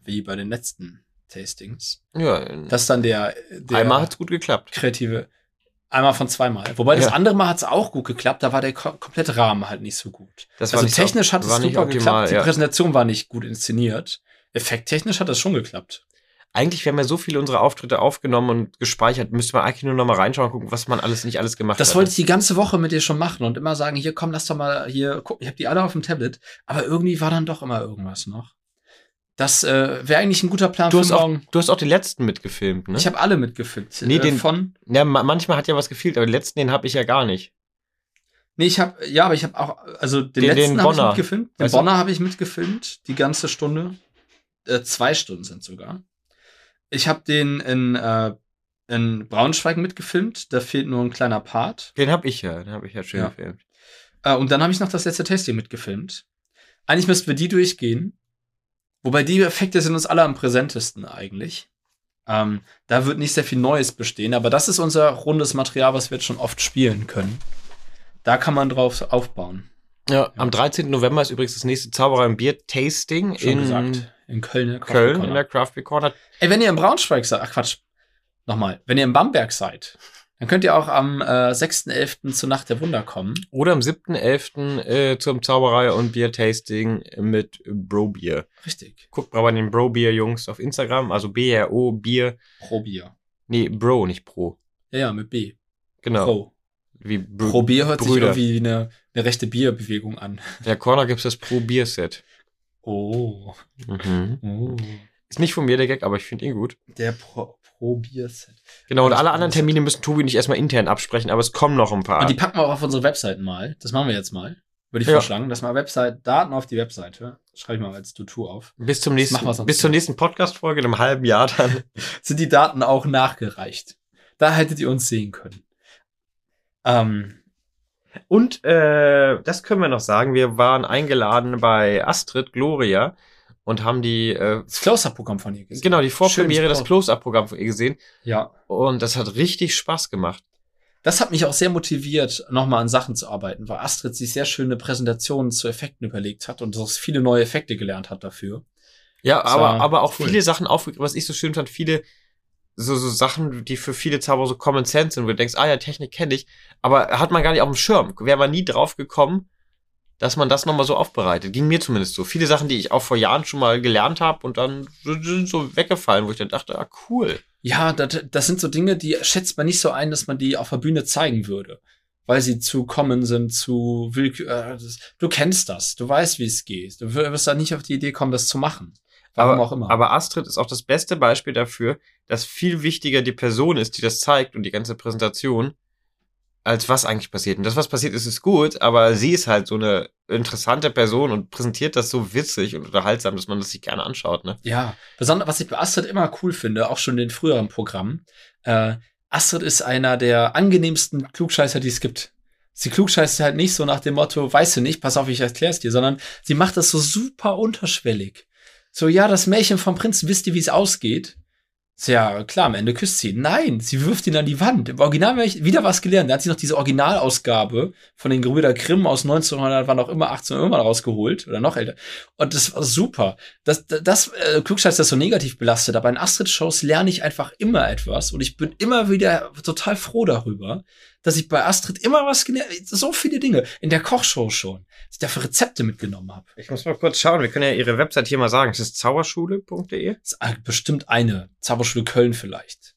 Wie bei den letzten Tastings. Ja, Das ist dann der, der einmal hat's gut geklappt. kreative. Einmal von zweimal. Wobei das Ja. andere Mal hat es auch gut geklappt, da war der ko komplette Rahmen halt nicht so gut. Das also technisch hat es super nicht optimal, geklappt, die ja. Präsentation war nicht gut inszeniert. Effekttechnisch hat das schon geklappt. Eigentlich, wir haben ja so viele unserer Auftritte aufgenommen und gespeichert, müsste man eigentlich nur noch mal reinschauen und gucken, was man alles nicht alles gemacht Das hat. wollte ich die ganze Woche mit dir schon machen und immer sagen, hier komm, lass doch mal hier gucken. Ich habe die alle auf dem Tablet, aber irgendwie war dann doch immer irgendwas noch. Das äh, wäre eigentlich ein guter Plan Du hast, für auch, morgen. du hast auch die letzten mitgefilmt, ne? Ich habe alle mitgefilmt. Nee, äh, den- von. ja, ma manchmal hat ja was gefehlt, aber den letzten, den habe ich ja gar nicht. Nee, ich habe ja, aber ich habe auch also den, Den- letzten habe ich mitgefilmt. Den du? Bonner habe ich mitgefilmt, die ganze Stunde. Äh, zwei Stunden sind sogar. Ich habe den in äh, in Braunschweig mitgefilmt. Da fehlt nur ein kleiner Part. Den habe ich ja, den habe ich ja schön Ja. gefilmt. Äh, und dann habe ich noch das letzte Tasting mitgefilmt. Eigentlich müssten wir die durchgehen. Wobei die Effekte sind uns alle am präsentesten eigentlich. Ähm, da wird nicht sehr viel Neues bestehen, aber das ist unser rundes Material, was wir jetzt schon oft spielen können. Da kann man drauf aufbauen. Ja, am 13. November ist übrigens das nächste Zauberer im Bier Tasting Schon in gesagt. In Köln. der Coffee Köln in Corner. der Craft Beer Corner. Ey, wenn ihr in Braunschweig seid, ach Quatsch, nochmal, wenn ihr in Bamberg seid, dann könnt ihr auch am äh, 6.11. zur Nacht der Wunder kommen. Oder am 7.11. Äh, zum Zauberei und Bier Tasting mit Bro Bier. Richtig. Guckt mal bei den Bro Bier Jungs auf Instagram, also B-R-O Bier. Pro Bier. Nee, Bro, nicht Pro. Ja, ja, mit B. Genau. Pro. Wie Br Pro Bier hört sich Brüder. irgendwie wie eine, eine rechte Bierbewegung an. In der Corner gibt's das Pro Bier Set. Oh. Mhm. oh. Ist nicht von mir der Gag, aber ich finde ihn gut. Der Pro, Pro Bier Set. Genau, und Das alle anderen. Termine müssen Tobi nicht erstmal intern absprechen, aber es kommen noch ein paar. Und die packen wir auch auf unsere Webseiten mal. Das machen wir jetzt mal. Würde ich Ja. vorschlagen, dass mal Website, Daten auf die Webseite. Schreibe ich mal als Tutu auf. bis zum machen wir nächsten, sonst bis zur nächsten Podcast-Folge in einem halben Jahr dann. Sind die Daten auch nachgereicht? Da hättet ihr uns sehen können. Ähm, Und äh, das können wir noch sagen. Wir waren eingeladen bei Astrid Gloria und haben die äh, das Close-Up-Programm von ihr gesehen. genau die Vorpremiere, Schönes das Close- Close-Up-Programm von ihr gesehen Ja. und das hat richtig Spaß gemacht. Das hat mich auch sehr motiviert, nochmal an Sachen zu arbeiten, weil Astrid sich sehr schöne Präsentationen zu Effekten überlegt hat und auch viele neue Effekte gelernt hat dafür. Ja, Das aber aber auch cool. viele Sachen aufgegriffen, was ich so schön fand, viele so, so Sachen, die für viele Zauberer so Common Sense sind, wo du denkst, ah ja, Technik kenne ich, aber hat man gar nicht auf dem Schirm. Wäre man nie drauf gekommen, dass man das nochmal so aufbereitet. Ging mir zumindest so. Viele Sachen, die ich auch vor Jahren schon mal gelernt habe und dann sind so weggefallen, wo ich dann dachte, ah, cool. Ja, das, das sind so Dinge, die schätzt man nicht so ein, dass man die auf der Bühne zeigen würde. Weil sie zu kommen sind, zu willkür. Äh, du kennst das, du weißt, wie es geht. Du wirst da nicht auf die Idee kommen, das zu machen. Warum aber, auch immer. Aber Astrid ist auch das beste Beispiel dafür, dass viel wichtiger die Person ist, die das zeigt und die ganze Präsentation, als was eigentlich passiert. Und das, was passiert ist, ist gut, aber sie ist halt so eine interessante Person und präsentiert das so witzig und unterhaltsam, dass man das sich gerne anschaut, ne? Ja, besonders, was ich bei Astrid immer cool finde, auch schon in den früheren Programmen, äh, Astrid ist einer der angenehmsten Klugscheißer, die es gibt. Sie klugscheißt halt nicht so nach dem Motto, weißt du nicht, pass auf, ich erklär's dir, sondern sie macht das so super unterschwellig. So, ja, das Märchen vom Prinzen, wisst ihr, wie es ausgeht? So, Ja, klar, am Ende küsst sie. Nein, sie wirft ihn an die Wand. Im Original habe ich wieder was gelernt. Da hat sie noch diese Originalausgabe von den Gebrüder Grimm aus 1900, wann auch immer, 18 irgendwann rausgeholt. Oder noch älter. Und das war super. Das, das, das äh, Klugscheiß ist so negativ belastet, aber in Astrid-Shows lerne ich einfach immer etwas. Und ich bin immer wieder total froh darüber, dass ich bei Astrid immer was gelernt So viele Dinge. In der Kochshow schon. Was ich da für Rezepte mitgenommen habe. Ich muss mal kurz schauen, wir können ja ihre Website hier mal sagen. Es ist zauberschule.de. Das ist äh, bestimmt eine. Zauberschule Köln vielleicht.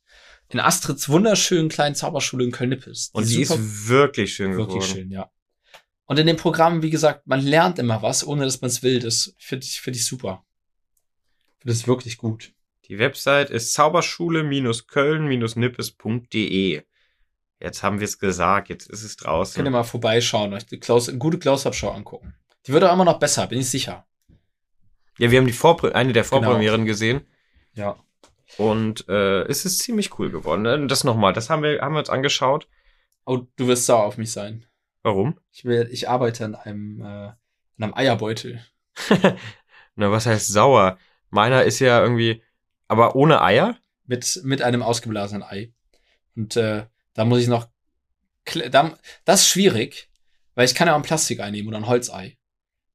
In Astrids wunderschönen kleinen Zauberschule in Köln-Nippes. Und die ist wirklich schön geworden. wirklich schön, ja. Und in dem Programm, wie gesagt, man lernt immer was, ohne dass man es will. Das finde ich, finde ich super. Finde es wirklich gut. Die Website ist zauberschule-köln-nippes.de. Jetzt haben wir es gesagt, jetzt ist es draußen. Könnt ihr mal vorbeischauen, euch die Close, eine gute Close-Up-Show angucken. Die wird auch immer noch besser, bin ich sicher. Ja, wir haben die Vorpre eine der Genau. Vorpremieren gesehen Ja. und äh, es ist ziemlich cool geworden. ne? Das nochmal, das haben wir, haben wir uns angeschaut Oh, du wirst sauer auf mich sein. Warum? Ich will, ich arbeite an einem, äh, an einem Eierbeutel. Na, was heißt sauer? Meiner ist ja irgendwie, aber ohne Eier? Mit, mit einem ausgeblasenen Ei. Und äh, da muss ich noch. das ist schwierig, weil ich kann ja auch ein Plastikei nehmen oder ein Holzei.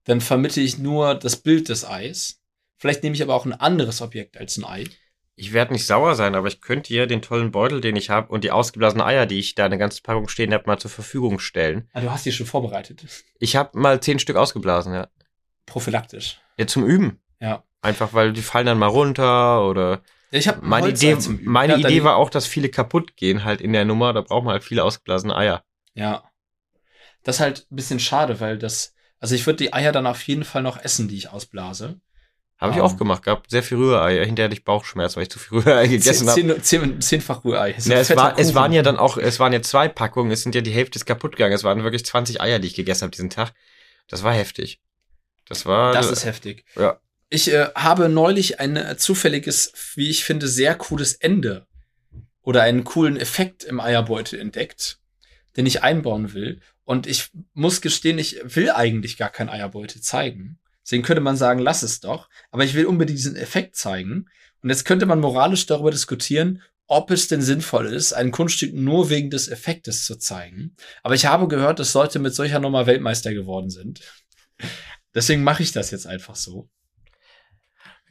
Dann vermittle ich nur das Bild des Eis. Vielleicht nehme ich aber auch ein anderes Objekt als ein Ei. Ich werde nicht sauer sein, aber ich könnte hier den tollen Beutel, den ich habe, und die ausgeblasenen Eier, die ich da eine ganze Packung stehen habe, mal zur Verfügung stellen. Ah, du hast die schon vorbereitet. Ich habe mal zehn Stück ausgeblasen, ja. Prophylaktisch. Ja, zum Üben. Ja. Einfach, weil die fallen dann mal runter oder. Ja, Ich habe Meine Idee, meine Idee war auch, dass viele kaputt gehen halt in der Nummer. Da braucht man halt viele ausgeblasene Eier. Ja. Das ist halt ein bisschen schade, weil das. Also ich würde die Eier dann auf jeden Fall noch essen, die ich ausblase. Habe ich Ähm. auch gemacht gehabt. Sehr viel Rührei. Hinterher hatte ich Bauchschmerzen, weil ich zu viel Rührei gegessen habe. Zehn, zehn, zehnfach Rührei. So Ja, es, war, es waren ja dann auch, es waren ja zwei Packungen, es sind ja die Hälfte ist kaputt gegangen. Es waren wirklich 20 Eier, die ich gegessen habe diesen Tag. Das war heftig. Das war. Das ist heftig. Ja. Ich äh, habe neulich ein äh, zufälliges, wie ich finde, sehr cooles Ende oder einen coolen Effekt im Eierbeutel entdeckt, den ich einbauen will. Und ich muss gestehen, ich will eigentlich gar kein Eierbeutel zeigen. Deswegen könnte man sagen, lass es doch. Aber ich will unbedingt diesen Effekt zeigen. Und jetzt könnte man moralisch darüber diskutieren, ob es denn sinnvoll ist, ein Kunststück nur wegen des Effektes zu zeigen. Aber ich habe gehört, dass Leute mit solcher Nummer Weltmeister geworden sind. Deswegen mache ich das jetzt einfach so.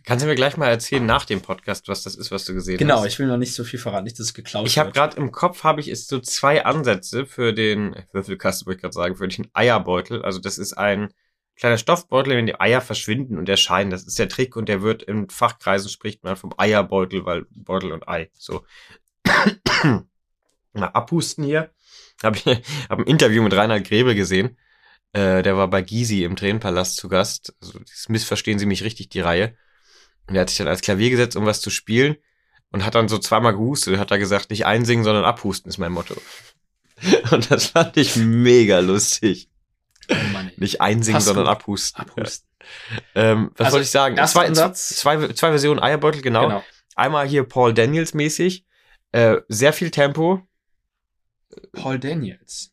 Kannst du mir gleich mal erzählen nach dem Podcast, was das ist, was du gesehen Genau, hast? ich will noch nicht so viel verraten, nicht, dass es geklaut Ich habe gerade im Kopf habe ich ist so zwei Ansätze für den Würfelkasten, wollte ich gerade sagen, für den Eierbeutel. Also das ist ein kleiner Stoffbeutel, in dem die Eier verschwinden und erscheinen. Das ist der Trick und der wird in Fachkreisen spricht man vom Eierbeutel, weil Beutel und Ei. So. Mal abhusten hier. Habe ich hab ein Interview mit Reinhard Grebe gesehen. Äh, der war bei Gysi im Tränenpalast zu Gast. Also das missverstehen Sie mich richtig, die Reihe. Und er hat sich dann als Klavier gesetzt, um was zu spielen und hat dann so zweimal gehustet, hat er gesagt, nicht einsingen, sondern abhusten ist mein Motto. Und das fand ich mega lustig. Oh Mann. Nicht einsingen, Passt sondern gut. abhusten. Abhusten. Ähm, was Also, wollte ich sagen? Zwei, Ansatz. zwei, zwei Versionen Eierbeutel, genau. Genau. Einmal hier Paul Daniels mäßig. Äh, sehr viel Tempo. Paul Daniels.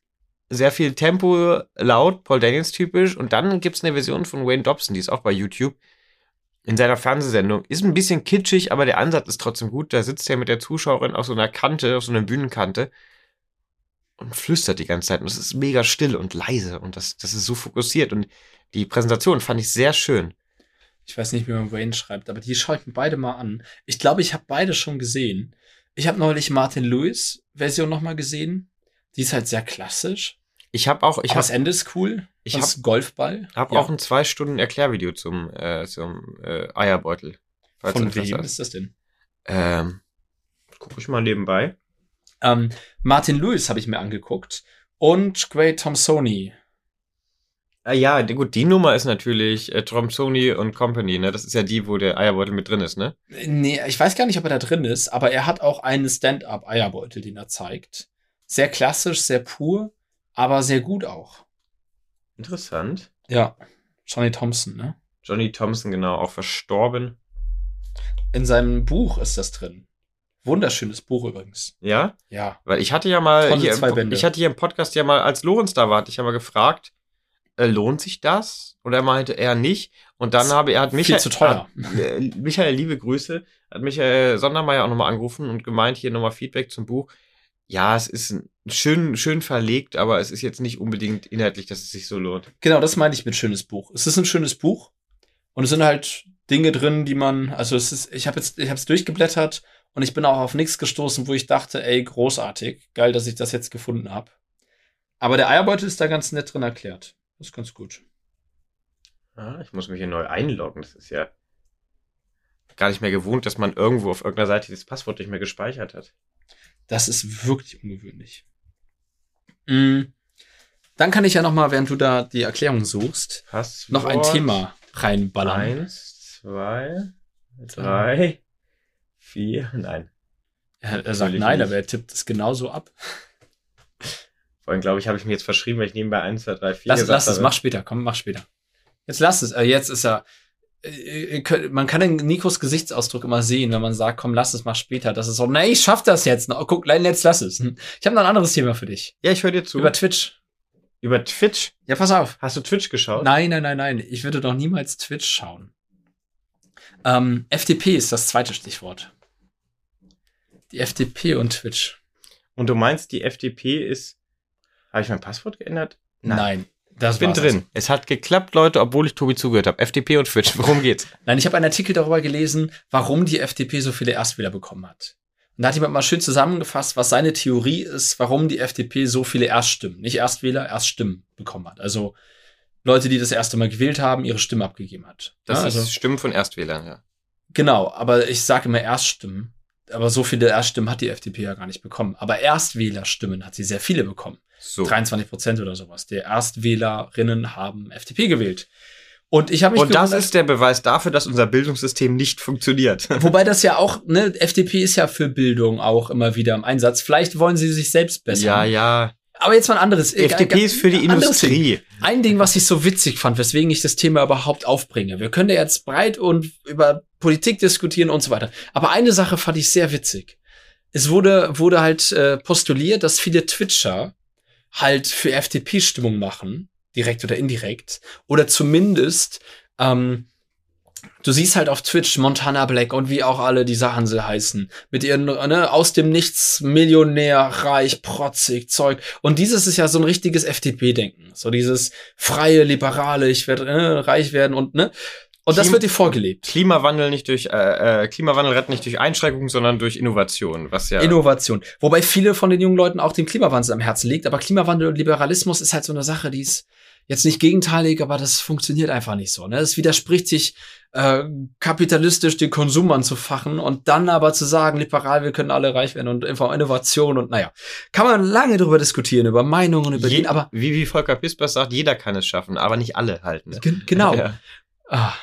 Sehr viel Tempo, laut, Paul Daniels typisch. Und dann gibt's eine Version von Wayne Dobson, die ist auch bei YouTube. In seiner Fernsehsendung. Ist ein bisschen kitschig, aber der Ansatz ist trotzdem gut. Da sitzt er mit der Zuschauerin auf so einer Kante, auf so einer Bühnenkante und flüstert die ganze Zeit. Und es ist mega still und leise. Und das, das ist so fokussiert. Und die Präsentation fand ich sehr schön. Ich weiß nicht, wie man Wayne schreibt, aber die schaue ich mir beide mal an. Ich glaube, ich habe beide schon gesehen. Ich habe neulich Martin Lewis Version noch mal gesehen. Die ist halt sehr klassisch. Ich habe auch, ich aber das habe Ende ist cool. Ich hab- ist ein Golfball. hab Ja. auch ein zwei Stunden Erklärvideo zum, äh, zum äh, Eierbeutel. Von wem hast. ist das denn? Ähm, guck ich mal nebenbei. Ähm, Martin Lewis habe ich mir angeguckt. Und Great Thompsoni. Ah, ja, gut, die Nummer ist natürlich äh, Tromsoni und Company, ne? Das ist ja die, wo der Eierbeutel mit drin ist, ne? Nee, ich weiß gar nicht, ob er da drin ist, aber er hat auch einen Stand-up-Eierbeutel, den er zeigt. Sehr klassisch, sehr pur, aber sehr gut auch. Interessant. Ja. Johnny Thompson, ne? Johnny Thompson, genau, auch verstorben. In seinem Buch ist das drin. Wunderschönes Buch übrigens. Ja? Ja. Weil ich hatte ja mal, Tolle hier zwei Bände. ich hatte hier im Podcast ja mal, als Lorenz da war, hatte ich ja mal gefragt, äh, lohnt sich das? Und er meinte, er nicht. Und dann Ist habe er hat viel Michael, zu teuer. Hat, äh, Michael, liebe Grüße, hat Michael Sondermeier auch nochmal angerufen und gemeint, hier nochmal Feedback zum Buch. Ja, es ist schön, schön verlegt, aber es ist jetzt nicht unbedingt inhaltlich, dass es sich so lohnt. Genau, das meine ich mit schönes Buch. Es ist ein schönes Buch und es sind halt Dinge drin, die man, also es ist, ich habe jetzt, ich habe es durchgeblättert und ich bin auch auf nichts gestoßen, wo ich dachte, ey, großartig, geil, dass ich das jetzt gefunden habe. Aber der Eierbeutel ist da ganz nett drin erklärt. Das ist ganz gut. Ah, ich muss mich hier neu einloggen. Das ist ja gar nicht mehr gewohnt, dass man irgendwo auf irgendeiner Seite das Passwort nicht mehr gespeichert hat. Das ist wirklich ungewöhnlich. Mm. Dann kann ich ja noch mal, während du da die Erklärung suchst, Passwort. noch ein Thema reinballern. Eins, zwei, drei, vier, nein. Ja, er sagt nein, nicht. aber er tippt es genauso ab. Vor allem, glaube ich, habe ich mir jetzt verschrieben, weil ich nebenbei eins, zwei, drei, vier Lass, gesagt lass es, mach später, komm, mach später. Jetzt lass es. Äh, jetzt ist er. Äh, könnt- man kann den Nikos Gesichtsausdruck immer sehen, wenn man sagt, komm, lass es mal später. Das ist so, nee, ich schaff das jetzt. noch. guck, nein, jetzt lass es. Hm. Ich habe noch ein anderes Thema für dich. Ja, ich höre dir zu. Über Twitch. Über Twitch. Ja, pass auf. Hast du Twitch geschaut? Nein, nein, nein, nein. Ich würde doch niemals Twitch schauen. Ähm, FDP ist das zweite Stichwort. Die FDP und Twitch. Und du meinst, die FDP ist. Habe ich mein Passwort geändert? Nein. Das Ich bin drin. Es hat geklappt, Leute, obwohl ich Tobi zugehört habe. FDP und Twitch. Worum geht's? Nein, ich habe einen Artikel darüber gelesen, warum die FDP so viele Erstwähler bekommen hat. Und da hat jemand mal schön zusammengefasst, was seine Theorie ist, warum die FDP so viele Erststimmen, nicht Erstwähler, Erststimmen bekommen hat. Also Leute, die das erste Mal gewählt haben, ihre Stimme abgegeben hat. Das ja, also, ist Stimmen von Erstwählern, ja. genau, aber ich sage immer Erststimmen. Aber so viele Erststimmen hat die FDP ja gar nicht bekommen. Aber Erstwählerstimmen hat sie sehr viele bekommen. So. 23 Prozent oder sowas. Der Erstwählerinnen haben FDP gewählt. Und ich habe mich Und das ist der Beweis dafür, dass unser Bildungssystem nicht funktioniert. Wobei das ja auch, ne, FDP ist ja für Bildung auch immer wieder im Einsatz. Vielleicht wollen sie sich selbst besser. Ja, ja. Aber jetzt mal ein anderes. FDP ist für die anderes Ding. Industrie. Ein Ding, was ich so witzig fand, weswegen ich das Thema überhaupt aufbringe. Wir können ja jetzt breit und über Politik diskutieren und so weiter. Aber eine Sache fand ich sehr witzig. Es wurde, wurde halt äh, postuliert, dass viele Twitcher halt für FDP Stimmung machen, direkt oder indirekt. Oder zumindest, ähm, du siehst halt auf Twitch Montana Black und wie auch alle diese Hansel heißen. Mit ihren, ne, aus dem Nichts Millionär, reich, protzig, Zeug. Und dieses ist ja so ein richtiges FDP-Denken. So dieses freie, liberale, ich werde äh, reich werden und, ne. Und das Klim- wird dir vorgelebt. Klimawandel nicht durch äh, äh, Klimawandel rettet nicht durch Einschränkungen, sondern durch Innovation, was ja Innovation. Wobei viele von den jungen Leuten auch dem Klimawandel am Herzen liegt. Aber Klimawandel und Liberalismus ist halt so eine Sache, die ist jetzt nicht gegenteilig, aber das funktioniert einfach nicht so. Ne? Es widerspricht sich äh, kapitalistisch den Konsum anzufachen und dann aber zu sagen, liberal, wir können alle reich werden und einfach Innovation und naja. Kann man lange darüber diskutieren, über Meinungen, über Je, den, aber wie, wie Volker Pispers sagt, jeder kann es schaffen, aber nicht alle halt. Ne? gen- genau. Ja. Ah.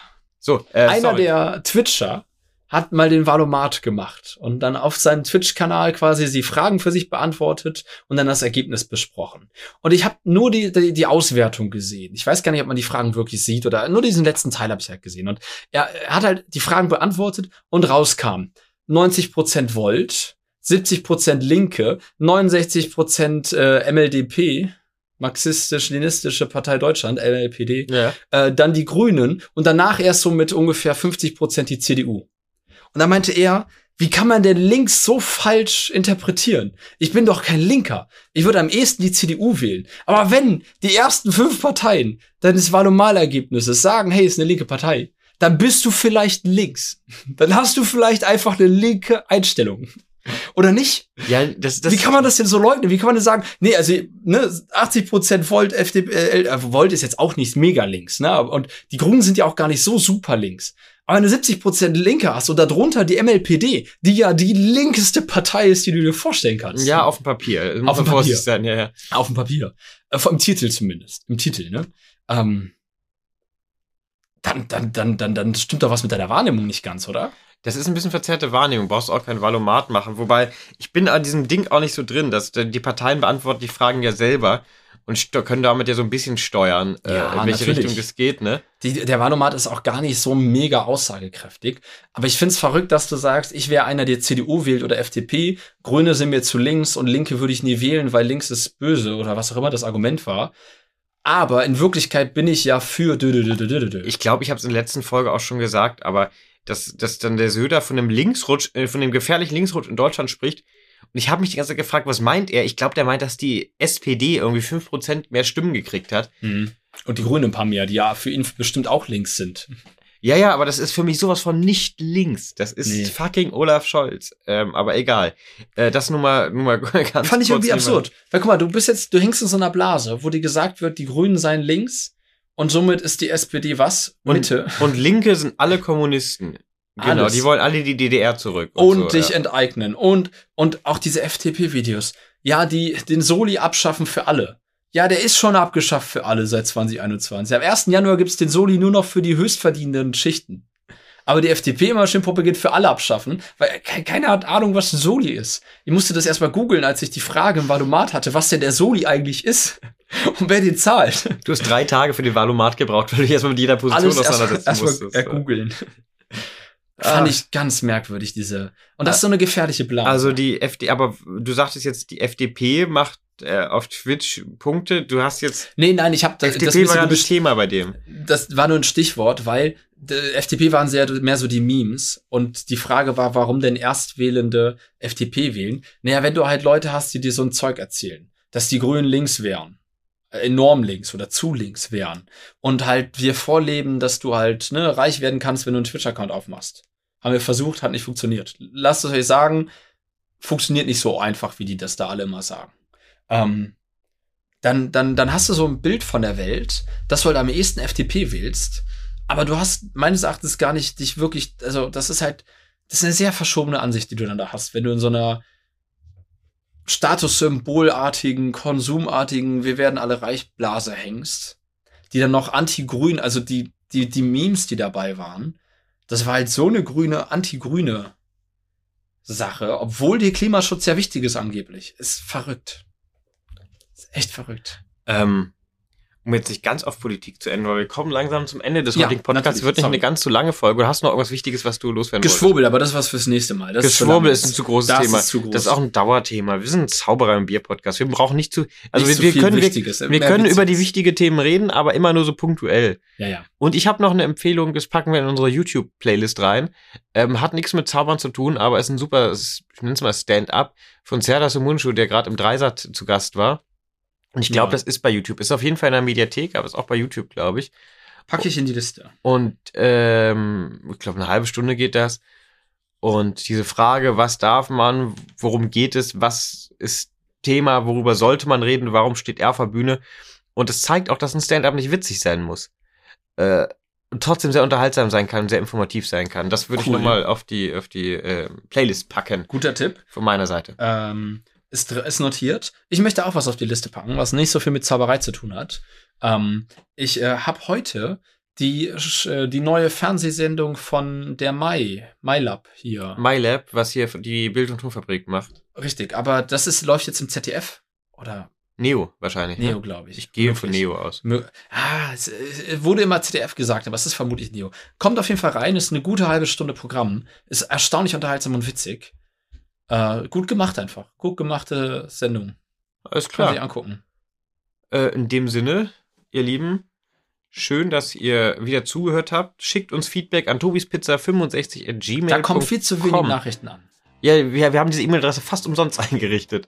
So, äh, Einer sorry. der Twitcher hat mal den Valomat gemacht und dann auf seinem Twitch-Kanal quasi die Fragen für sich beantwortet und dann das Ergebnis besprochen. Und ich habe nur die, die, die Auswertung gesehen. Ich weiß gar nicht, ob man die Fragen wirklich sieht oder nur diesen letzten Teil habe ich halt gesehen. Und er, er hat halt die Fragen beantwortet und rauskam 90% Volt, 70% Linke, 69% äh, MLDP, Marxistisch-Leninistische Partei Deutschland, LLPD, ja. äh, dann die Grünen und danach erst so mit ungefähr 50 Prozent die CDU. Und da meinte er, wie kann man denn links so falsch interpretieren? Ich bin doch kein Linker. Ich würde am ehesten die CDU wählen. Aber wenn die ersten fünf Parteien deines Wahlomalergebnisses sagen, hey, ist eine linke Partei, dann bist du vielleicht links. Dann hast du vielleicht einfach eine linke Einstellung. Oder nicht? ja, das, das Wie kann man das denn so leugnen? Wie kann man denn sagen, nee, also ne, 80% Volt, FDP, äh, äh, Volt ist jetzt auch nicht mega links, ne? Und die Grünen sind ja auch gar nicht so super links. Aber wenn du 70% Linke hast und darunter die MLPD, die ja die linkeste Partei ist, die du dir vorstellen kannst. Ja, auf dem Papier. Auf dem Papier. Sein. Ja, ja. Auf dem Papier. Äh, Im Titel zumindest. Im Titel, ne? Ähm, dann, dann, dann, dann, dann stimmt doch was mit deiner Wahrnehmung nicht ganz, oder? Das ist ein bisschen verzerrte Wahrnehmung. Brauchst auch kein Valomat machen. Wobei, ich bin an diesem Ding auch nicht so drin, dass äh, die Parteien beantworten die Fragen ja selber und können damit ja so ein bisschen steuern, äh, Ja, in welche natürlich. Richtung das geht, ne? Die, der Wahlomat ist auch gar nicht so mega aussagekräftig. Aber ich find's verrückt, dass du sagst, ich wäre einer, der CDU wählt oder FDP. Grüne sind mir zu links und Linke würde ich nie wählen, weil links ist böse oder was auch immer das Argument war. Aber in Wirklichkeit bin ich ja für dö, dö, dö, dö, dö. Ich glaube, ich habe es in der letzten Folge auch schon gesagt, aber dass, dass dann der Söder von dem Linksrutsch, äh, von dem gefährlichen Linksrutsch in Deutschland spricht. Und ich habe mich die ganze Zeit gefragt, was meint er? Ich glaube, der meint, dass die SPD irgendwie 5% mehr Stimmen gekriegt hat. Mhm. Und die Grünen ein paar mehr, die ja für ihn bestimmt auch links sind. Ja, ja, aber das ist für mich sowas von nicht links. Das ist Nee. fucking Olaf Scholz. Ähm, aber egal. Äh, das nur mal, nur mal ganz Fand ich irgendwie absurd. Weil guck mal, du bist jetzt, du hängst in so einer Blase, wo dir gesagt wird, die Grünen seien links und somit ist die SPD was? Und, Mitte. und Linke sind alle Kommunisten. Genau, Alles. die wollen alle die DDR zurück. und so, dich ja. enteignen und und auch diese FDP-Videos. Ja, die den Soli abschaffen für alle. Ja, der ist schon abgeschafft für alle seit 2021. Am 1. Januar gibt's den Soli nur noch für die höchstverdienenden Schichten. Aber die FDP immer schön propagiert für alle abschaffen, weil ke- keiner hat Ahnung, was ein Soli ist. Ich musste das erstmal googeln, als ich die Frage im Valomat hatte, was denn der Soli eigentlich ist. Und wer die zahlt? Du hast drei Tage für den Valomat gebraucht, weil du dich erstmal mit jeder Position Alles auseinandersetzen erst musstest. ergoogeln. Ah. Fand ich ganz merkwürdig, diese. Und das ist so eine gefährliche Blase. Also die FD, aber du sagtest jetzt, die FDP macht äh, auf Twitch Punkte. Du hast jetzt nee, nein, ich habe das, FDP das, war gerade das Thema bei dem. das war nur ein Stichwort, weil der FDP waren sehr mehr so die Memes und die Frage war, warum denn Erstwählende FDP wählen? Naja, wenn du halt Leute hast, die dir so ein Zeug erzählen, dass die Grünen links wären, äh, enorm links oder zu links wären und halt wir vorleben, dass du halt ne, reich werden kannst, wenn du einen Twitch-Account aufmachst. Haben wir versucht, hat nicht funktioniert. Lasst es euch sagen, funktioniert nicht so einfach, wie die das da alle immer sagen. Ähm, dann, dann, dann hast du so ein Bild von der Welt, dass du halt am ehesten FDP wählst, aber du hast meines Erachtens gar nicht dich wirklich, also das ist halt, das ist eine sehr verschobene Ansicht, die du dann da hast, wenn du in so einer statussymbolartigen, konsumartigen, wir werden alle reich Blase hängst, die dann noch anti-grün, also die, die, die Memes, die dabei waren, das war halt so eine grüne, anti-grüne Sache, obwohl dir Klimaschutz ja wichtig ist angeblich. Ist verrückt. Ist echt verrückt. Ähm, um jetzt nicht ganz auf Politik zu enden, weil wir kommen langsam zum Ende des Ja, heutigen Podcasts. natürlich. Wird nicht Sorry. eine ganz so lange Folge. Oder hast du noch irgendwas Wichtiges, was du loswerden wolltest? Geschwurbel, aber das ist was fürs nächste Mal. Das Geschwurbel zu ist ein zu großes das Thema. Ist zu groß. Das ist auch ein Dauerthema. Wir sind ein Zauberer im Bier-Podcast. Wir brauchen nicht zu, also Nicht wir, wir können, wir, Wichtiges, wir mehr können Witziges. über die wichtigen Themen reden, aber immer nur so punktuell. Ja, ja. Und ich habe noch eine Empfehlung, das packen wir in unsere YouTube-Playlist rein. Ähm, hat nichts mit Zaubern zu tun, aber ist ein super, ich nenne es mal Stand-up von Serdar Sumunchu, der gerade im Dreisat zu Gast war. Und ich glaube, Ja. das ist bei YouTube. Ist auf jeden Fall in der Mediathek, aber ist auch bei YouTube, glaube ich. Packe ich in die Liste. Und ähm, ich glaube, eine halbe Stunde geht das. Und diese Frage, was darf man, worum geht es, was ist Thema, worüber sollte man reden, warum steht er der Bühne? Und es zeigt auch, dass ein Stand-up nicht witzig sein muss. Äh, und trotzdem sehr unterhaltsam sein kann, sehr informativ sein kann. Das würde ich Cool. nochmal auf die, auf die äh, Playlist packen, Guter Tipp. von meiner Seite. Ähm, ist, ist notiert. Ich möchte auch was auf die Liste packen, was nicht so viel mit Zauberei zu tun hat. Ähm, ich äh, habe heute die, äh, die neue Fernsehsendung von der Mai, MyLab hier. MyLab, was hier die Bild- und Tonfabrik macht. Richtig, aber das ist, läuft jetzt im ZDF. Oder Neo wahrscheinlich. Neo, Ne? glaube ich. Ich gehe von Möglich. Neo aus. Ah, es wurde immer ZDF gesagt, aber es ist vermutlich Neo. Kommt auf jeden Fall rein, ist eine gute halbe Stunde Programm, ist erstaunlich unterhaltsam und witzig. Äh, gut gemacht einfach. Gut gemachte Sendung. Alles Kann man sich klar. angucken. Äh, in dem Sinne, ihr Lieben, schön, dass ihr wieder zugehört habt. Schickt uns Feedback an tobispizza65 Da kommen viel zu wenig Nachrichten an. Ja, wir, wir haben diese E-Mail-Adresse fast umsonst eingerichtet.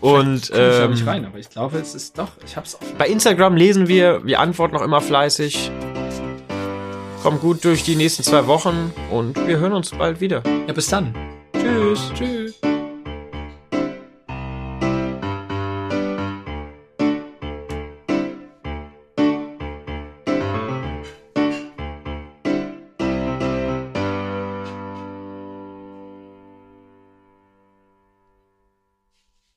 Und ich da nicht ähm, rein, aber ich glaube, es ist doch, ich hab's auch. bei Instagram lesen wir, wir antworten auch immer fleißig. Kommt gut durch die nächsten zwei Wochen und wir hören uns bald wieder. Ja, bis dann. Tschüss. Tschüss.